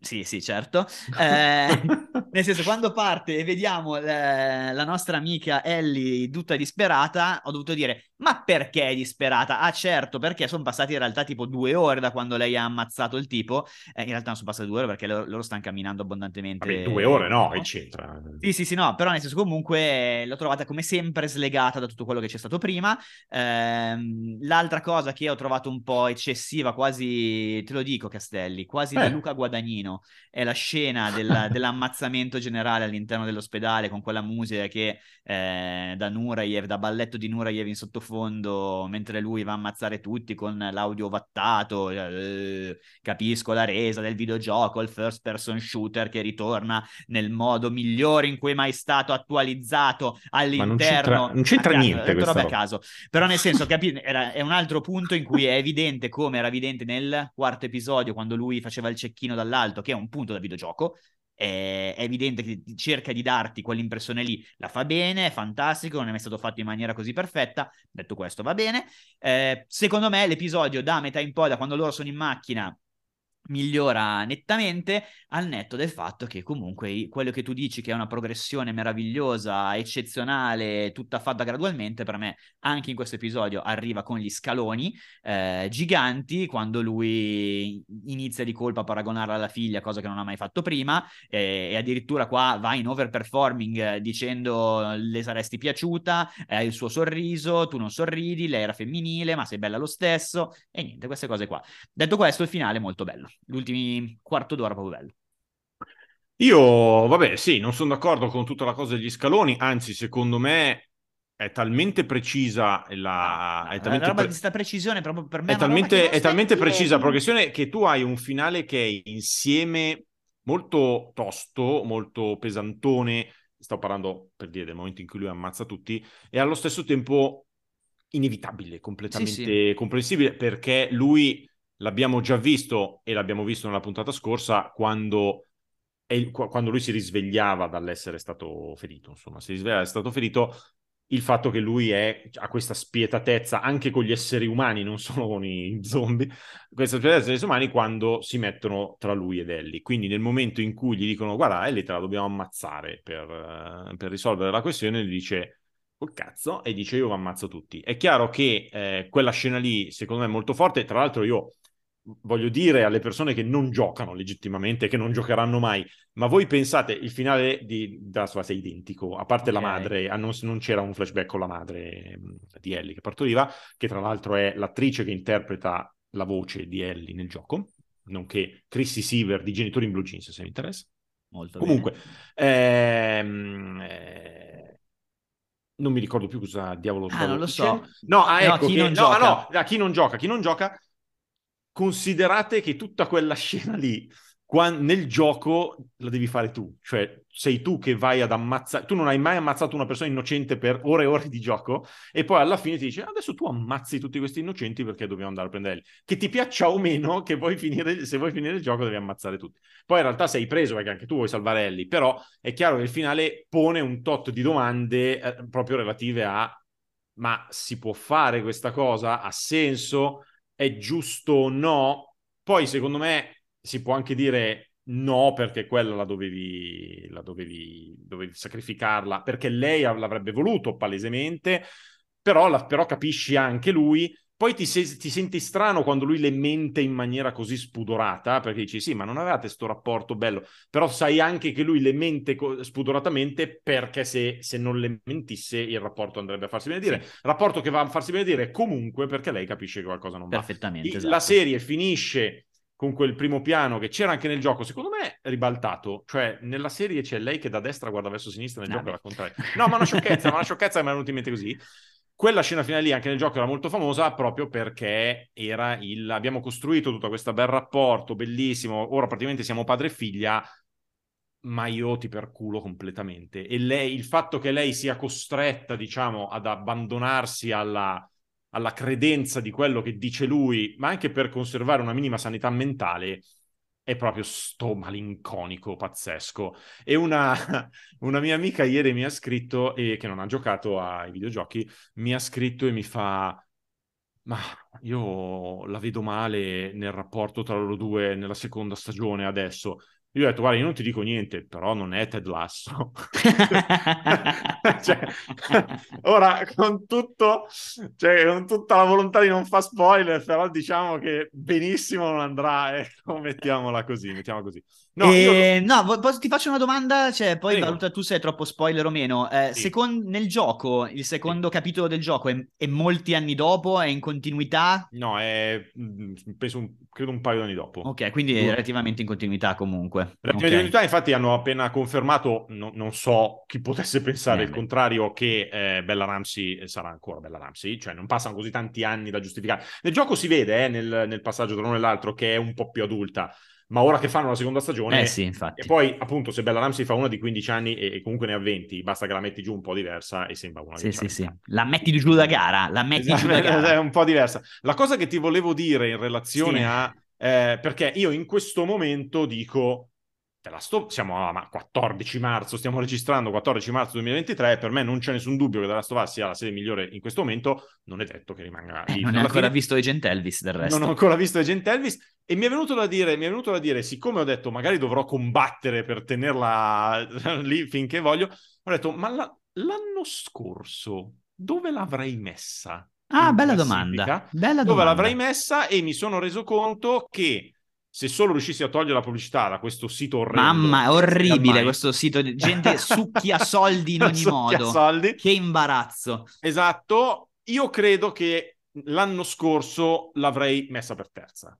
B: Sì, sì, certo. Eh, nel senso, quando parte e vediamo la, la nostra amica Ellie tutta disperata, ho dovuto dire, ma perché disperata? Ah, certo, perché sono passati in realtà tipo due ore da quando lei ha ammazzato il tipo. Eh, in realtà non sono passate due ore perché loro, loro stanno camminando abbondantemente.
C: Vabbè, due ore no, eccetera.
B: Sì, sì, sì, no, però nel senso comunque l'ho trovata come sempre slegata da tutto quello che c'è stato prima. Eh, l'altra cosa che ho trovato un po' eccessiva, quasi, te lo dico Castelli, quasi eh. da Luca Guadagnino Tarantino è la scena della, dell'ammazzamento generale all'interno dell'ospedale con quella musica che eh, da Nurayev, da balletto di Nurayev in sottofondo mentre lui va a ammazzare tutti con l'audio vattato, eh, capisco la resa del videogioco, il first person shooter che ritorna nel modo migliore in cui è mai stato attualizzato all'interno.
C: Non c'entra, non c'entra
B: a
C: niente.
B: Caso, roba a caso. Però nel senso, capi- era, è un altro punto in cui è evidente come era evidente nel quarto episodio quando lui faceva il cecchino dall'alto fatto che è un punto da videogioco, è evidente che cerca di darti quell'impressione lì, la fa bene, è fantastico, non è mai stato fatto in maniera così perfetta, detto questo va bene. Eh, secondo me l'episodio da metà in poi, da quando loro sono in macchina, migliora nettamente al netto del fatto che comunque quello che tu dici che è una progressione meravigliosa, eccezionale, tutta fatta gradualmente, per me anche in questo episodio arriva con gli scaloni eh, giganti quando lui inizia di colpa a paragonarla alla figlia, cosa che non ha mai fatto prima, eh, e addirittura qua va in overperforming eh, dicendo le saresti piaciuta, hai il suo sorriso, tu non sorridi, lei era femminile, ma sei bella lo stesso, e niente, queste cose qua. Detto questo, il finale è molto bello l'ultimi quarto d'ora proprio bello.
C: Io, vabbè, sì, non sono d'accordo con tutta la cosa degli scaloni, anzi, secondo me è talmente precisa la...
B: Ah, è talmente la roba pre... di questa precisione proprio per me
C: è talmente, è talmente precisa la progressione che tu hai un finale che è insieme molto tosto, molto pesantone, sto parlando per dire del momento in cui lui ammazza tutti, e allo stesso tempo inevitabile, completamente sì, sì. comprensibile, perché lui l'abbiamo già visto e l'abbiamo visto nella puntata scorsa quando e quando lui si risvegliava dall'essere stato ferito, insomma, si risvegliava dall'essere stato ferito, il fatto che lui è, ha questa spietatezza anche con gli esseri umani, non solo con i zombie, questa spietatezza degli esseri umani quando si mettono tra lui ed Ellie. Quindi nel momento in cui gli dicono guarda, Ellie te la dobbiamo ammazzare per, uh, per risolvere la questione, gli dice col cazzo e dice io vi ammazzo tutti. È chiaro che eh, quella scena lì secondo me è molto forte, tra l'altro io voglio dire alle persone che non giocano legittimamente, che non giocheranno mai, ma voi pensate il finale di Last of Us è identico, a parte okay. la madre, ah, non, non, c'era un flashback con la madre mm, di Ellie che partoriva, che tra l'altro è l'attrice che interpreta la voce di Ellie nel gioco, nonché Chrissy Siever di Genitori in Blue Jeans, se vi interessa.
B: Molto
C: Comunque, ehm, eh, non mi ricordo più cosa diavolo
B: ah, non lo so.
C: No, ah, ecco no, chi che, non no, gioca. no, a chi non gioca, chi non gioca considerate che tutta quella scena lì quando, nel gioco la devi fare tu, cioè sei tu che vai ad ammazzare, tu non hai mai ammazzato una persona innocente per ore e ore di gioco e poi alla fine ti dice adesso tu ammazzi tutti questi innocenti perché dobbiamo andare a prenderli, che ti piaccia o meno che vuoi finire, se vuoi finire il gioco devi ammazzare tutti. Poi in realtà sei preso perché anche tu vuoi salvare Ellie, però è chiaro che il finale pone un tot di domande eh, proprio relative a ma si può fare questa cosa? Ha senso? È giusto o no. Poi secondo me si può anche dire no perché quella la dovevi, la dovevi, dovevi sacrificarla perché lei l'avrebbe voluto palesemente, però, la, però capisci anche lui poi ti, se- ti, senti strano quando lui le mente in maniera così spudorata, perché dici sì, ma non avevate questo rapporto bello, però sai anche che lui le mente co- spudoratamente perché se, se, non le mentisse il rapporto andrebbe a farsi benedire. Sì. Rapporto che va a farsi benedire comunque perché lei capisce che qualcosa non
B: va. Perfettamente.
C: Esatto. La serie finisce con quel primo piano che c'era anche nel gioco, secondo me ribaltato, cioè nella serie c'è lei che da destra guarda verso sinistra, nel no, gioco è la contraria. No, ma una sciocchezza, ma una sciocchezza mi è venuta in mente così. Quella scena finale lì anche nel gioco era molto famosa proprio perché il... abbiamo costruito tutto questo bel rapporto, bellissimo, ora praticamente siamo padre e figlia, ma io ti perculo completamente. E lei, il fatto che lei sia costretta, diciamo, ad abbandonarsi alla, alla credenza di quello che dice lui, ma anche per conservare una minima sanità mentale, è proprio sto malinconico pazzesco. E una, una, mia amica ieri mi ha scritto, e che non ha giocato ai videogiochi, mi ha scritto e mi fa... Ma io la vedo male nel rapporto tra loro due nella seconda stagione adesso. Io ho detto, guarda, io non ti dico niente, però non è Ted Lasso. cioè, ora, con, tutto, cioè, con tutta la volontà di non fare spoiler, però diciamo che benissimo non andrà, ecco, mettiamola così, mettiamola così.
B: No, eh, io... no, ti faccio una domanda, cioè, poi Prego. valuta tu se è troppo spoiler o meno. Eh, sì. second... Nel gioco, il secondo sì. capitolo del gioco è, è, molti anni dopo, è in continuità?
C: No, è mm, penso un, credo un paio di anni dopo.
B: Ok, quindi è relativamente in continuità comunque.
C: Relativamente okay. in continuità, infatti hanno appena confermato, no, non so chi potesse pensare il contrario, che eh, Bella Ramsey sarà ancora Bella Ramsey, cioè non passano così tanti anni da giustificare. Nel gioco si vede eh, nel, nel passaggio tra uno e l'altro che è un po' più adulta ma ora che fanno la seconda stagione,
B: eh sì, infatti.
C: e poi appunto se Bella Ramsey fa una di 15 anni e, e, comunque ne ha 20, basta che la metti giù un po' diversa e sembra una
B: sì, sì, sì. La metti giù da gara, la metti esatto, giù da gara.
C: È un po' diversa. La cosa che ti volevo dire in relazione sì. a... Eh, perché io in questo momento dico, sto, siamo a 14 marzo, stiamo registrando 14 marzo 2023, per me non c'è nessun dubbio che The Last of Us sia la serie migliore in questo momento, non è detto che rimanga
B: lì. Eh, non ho ancora fine. visto Agent Elvis del resto.
C: Non ho ancora visto Agent Elvis e mi è venuto da dire, mi è venuto da dire, siccome ho detto magari dovrò combattere per tenerla lì finché voglio, ho detto ma la, l'anno scorso dove l'avrei messa?
B: Ah, bella domanda. bella
C: dove
B: domanda.
C: l'avrei messa e mi sono reso conto che se solo riuscissi a togliere la pubblicità da questo sito orrendo.
B: Mamma, è orribile questo sito, gente succhia soldi in ogni modo.
C: Soldi.
B: Che imbarazzo.
C: Esatto, io credo che l'anno scorso l'avrei messa per terza.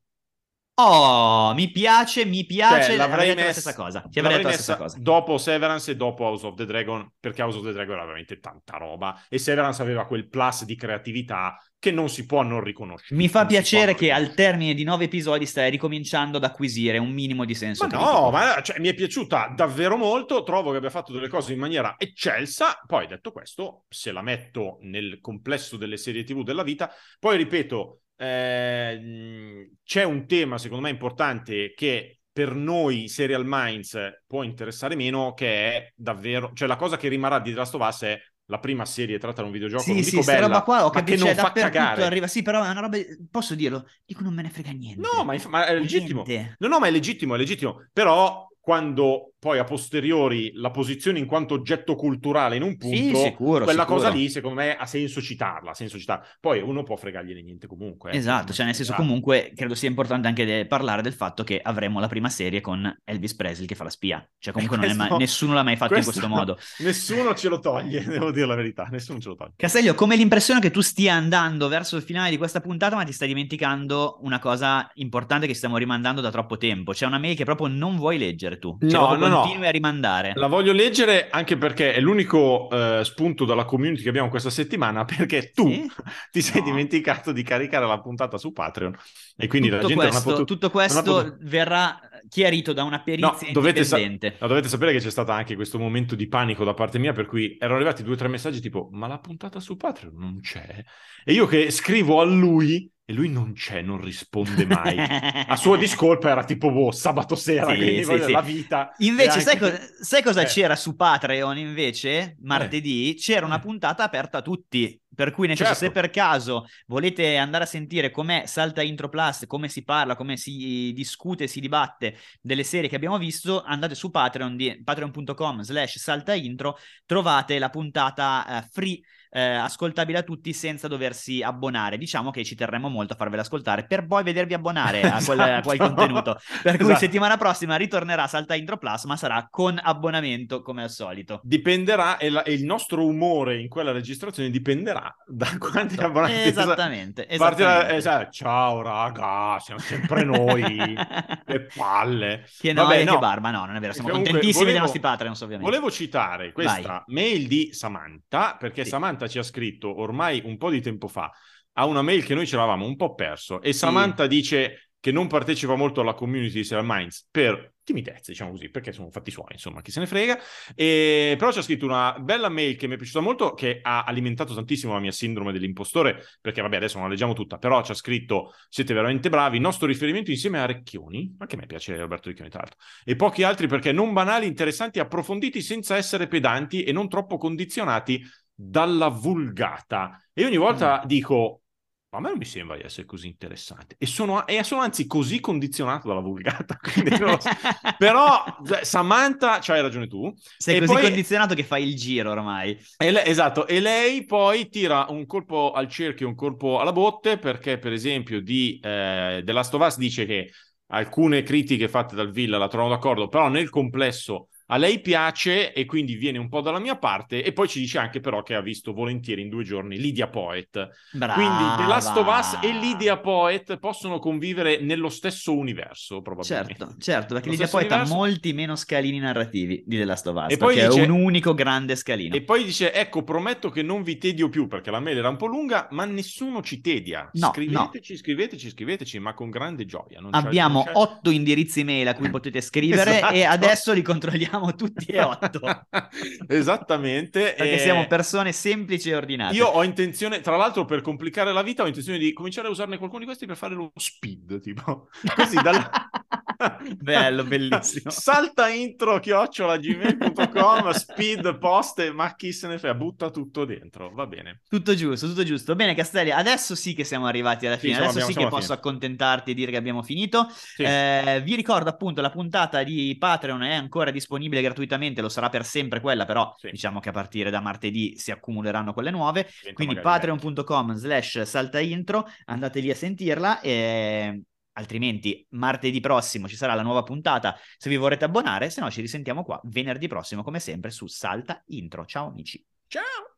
B: Oh, mi piace, mi piace. Cioè, l'avrei messa la stessa cosa. Ti avrei detto la stessa cosa.
C: Dopo Severance e dopo House of the Dragon, perché House of the Dragon era veramente tanta roba e Severance aveva quel plus di creatività che non si può non riconoscere.
B: Mi fa piacere che al termine di nove episodi stai ricominciando ad acquisire un minimo di senso.
C: Ma no, ma cioè, mi è piaciuta davvero molto, trovo che abbia fatto delle cose in maniera eccelsa. Poi detto questo, se la metto nel complesso delle serie TV della vita, poi ripeto, eh, c'è un tema secondo me importante che per noi Serial Minds può interessare meno, che è davvero, cioè la cosa che rimarrà di The Last of Us è la prima serie tratta da un videogioco,
B: sì,
C: non
B: sì,
C: dico bella,
B: roba qua ho capito,
C: che non fa cagare.
B: Arriva, sì, però è una roba, posso dirlo, dico non me ne frega niente.
C: No, ma, ma è legittimo.
B: Niente.
C: No, no, ma è legittimo, è legittimo. Però quando poi a posteriori la posizione in quanto oggetto culturale in un punto,
B: Sì, sicuro,
C: quella
B: sicuro.
C: cosa lì secondo me ha senso citarla, ha senso citarla. Poi uno può fregargliene niente comunque. eh,
B: Esatto, cioè nel senso
C: Esatto.
B: comunque credo sia importante anche de- parlare del fatto che avremo la prima serie con Elvis Presley che fa la spia. Cioè comunque non è mai-
C: Questo-
B: nessuno l'ha mai fatto in questo modo.
C: Nessuno ce lo toglie, devo dire la verità, nessuno ce lo toglie.
B: Castello, come l'impressione che tu stia andando verso il finale di questa puntata, ma ti stai dimenticando una cosa importante che stiamo rimandando da troppo tempo. C'è una mail che proprio non vuoi leggere tu. Cioè,
C: No,
B: proprio
C: no, no.
B: continui a rimandare.
C: La voglio leggere anche perché è l'unico eh, spunto dalla community che abbiamo questa settimana, perché tu
B: Sì?
C: ti sei
B: No.
C: dimenticato di caricare la puntata su Patreon e quindi la
B: tutto,
C: gente
B: questo,
C: non ha potuto...
B: tutto questo
C: potuto-
B: verrà chiarito da una perizia
C: No, dovete, sa- no, dovete sapere che c'è stato anche questo momento di panico da parte mia, per cui erano arrivati due o tre messaggi tipo ma la puntata su Patreon non c'è? E io che scrivo a lui e lui non c'è, non risponde mai. A sua discolpa era tipo boh, sabato sera,
B: Sì,
C: quindi
B: sì, sì.
C: la vita.
B: Invece, sai,
C: anche-
B: co- sai cosa
C: Eh.
B: c'era su Patreon invece? Martedì c'era una
C: Eh.
B: puntata aperta a tutti. Per cui, nel senso,
C: Certo.
B: se per caso volete andare a sentire com'è Salta Intro Plus, come si parla, come si discute, si dibatte delle serie che abbiamo visto, andate su Patreon di patreon.com slash salta intro, trovate la puntata eh, free eh, ascoltabile a tutti senza doversi abbonare. Diciamo che ci terremo molto a farvela ascoltare per poi vedervi abbonare a quel, a quel
C: Esatto.
B: contenuto. Per cui
C: Esatto.
B: settimana prossima ritornerà Salta Intro Plus, ma sarà con abbonamento come al solito.
C: dipenderà e, la- e il nostro umore in quella registrazione dipenderà da quanti abbonati
B: Esattamente,
C: Partirà-
B: esattamente.
C: eh, sai, ciao raga, siamo sempre noi, che palle.
B: Che
C: Vabbè,
B: noia,
C: no.
B: che barba, no, non è vero, siamo
C: Comunque,
B: contentissimi dei
C: volevo-
B: nostri Patreons ovviamente.
C: Volevo citare questa mail di Samantha, perché
B: Sì.
C: Samantha ci ha scritto ormai un po' di tempo fa a una mail che noi ci eravamo un po' perso e Samantha dice che non partecipa molto alla community di Serial Minds per timidezza, diciamo così, perché sono fatti suoi, insomma, chi se ne frega. E... Però ci ha scritto una bella mail che mi è piaciuta molto, che ha alimentato tantissimo la mia sindrome dell'impostore, perché vabbè, adesso non la leggiamo tutta, però ci ha scritto siete veramente bravi, il nostro riferimento insieme a Recchioni, anche a me piace Roberto Recchioni tra l'altro, e pochi altri perché non banali, interessanti, approfonditi senza essere pedanti e non troppo condizionati dalla vulgata. E ogni volta dico, a me non mi sembra di essere così interessante. E sono, e sono anzi così condizionato dalla vulgata. non. Però cioè, Samantha, c'hai ragione tu.
B: Sei
C: e
B: così
C: poi-
B: condizionato che fai il giro ormai.
C: E le- esatto, e lei poi tira un colpo al cerchio, un colpo alla botte, perché per esempio di eh, The Last of Us dice che alcune critiche fatte dal Villa la trovano d'accordo, però nel complesso a lei piace e quindi viene un po' dalla mia parte e poi ci dice anche però che ha visto volentieri in due giorni Lydia Poet.
B: Brava.
C: Quindi The Last of Us e Lydia Poet possono convivere nello stesso universo, probabilmente.
B: Certo, certo, perché
C: Lo
B: Lydia
C: stesso
B: poi ha
C: universo.
B: molti meno scalini narrativi di The Last of Us,
C: E poi
B: perché
C: dice-
B: è un unico grande scalino.
C: E poi dice: Ecco, prometto che non vi tedio più perché la mail era un po' lunga, ma nessuno ci tedia.
B: No,
C: scriveteci, scriveteci, scriveteci, ma con grande gioia. Non c'è-
B: Abbiamo
C: non c'è-
B: otto indirizzi mail a cui potete scrivere
C: Esatto.
B: e adesso li controlliamo tutti e otto.
C: Esattamente.
B: Perché
C: e
B: siamo persone semplici e ordinate.
C: Io ho intenzione, tra l'altro, per complicare la vita, ho intenzione di cominciare a usarne qualcuno di questi per fare lo speed, tipo così dalla...
B: Bello, bellissimo.
C: Salta intro chiocciolagmail.com, speed, poste, ma chi se ne frega, butta tutto dentro, va bene.
B: Tutto giusto, tutto giusto. Bene, Castelli, adesso sì che siamo arrivati alla
C: Sì,
B: fine.
C: siamo-
B: adesso sì
C: abbiamo-
B: che
C: siamo
B: posso
C: alla
B: accontentarti e dire che abbiamo finito.
C: Sì.
B: Eh, vi ricordo appunto la puntata di Patreon è ancora disponibile gratuitamente, lo sarà per sempre quella, però
C: Sì.
B: diciamo che a partire da martedì si accumuleranno quelle nuove.
C: Diventa
B: Quindi patreon.com slash saltaintro, andate lì a sentirla e altrimenti martedì prossimo ci sarà la nuova puntata se vi vorrete abbonare, se no ci risentiamo qua venerdì prossimo come sempre su Salta Intro. Ciao amici.
C: Ciao!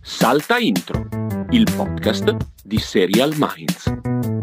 A: Salta Intro, il podcast di Serial Minds.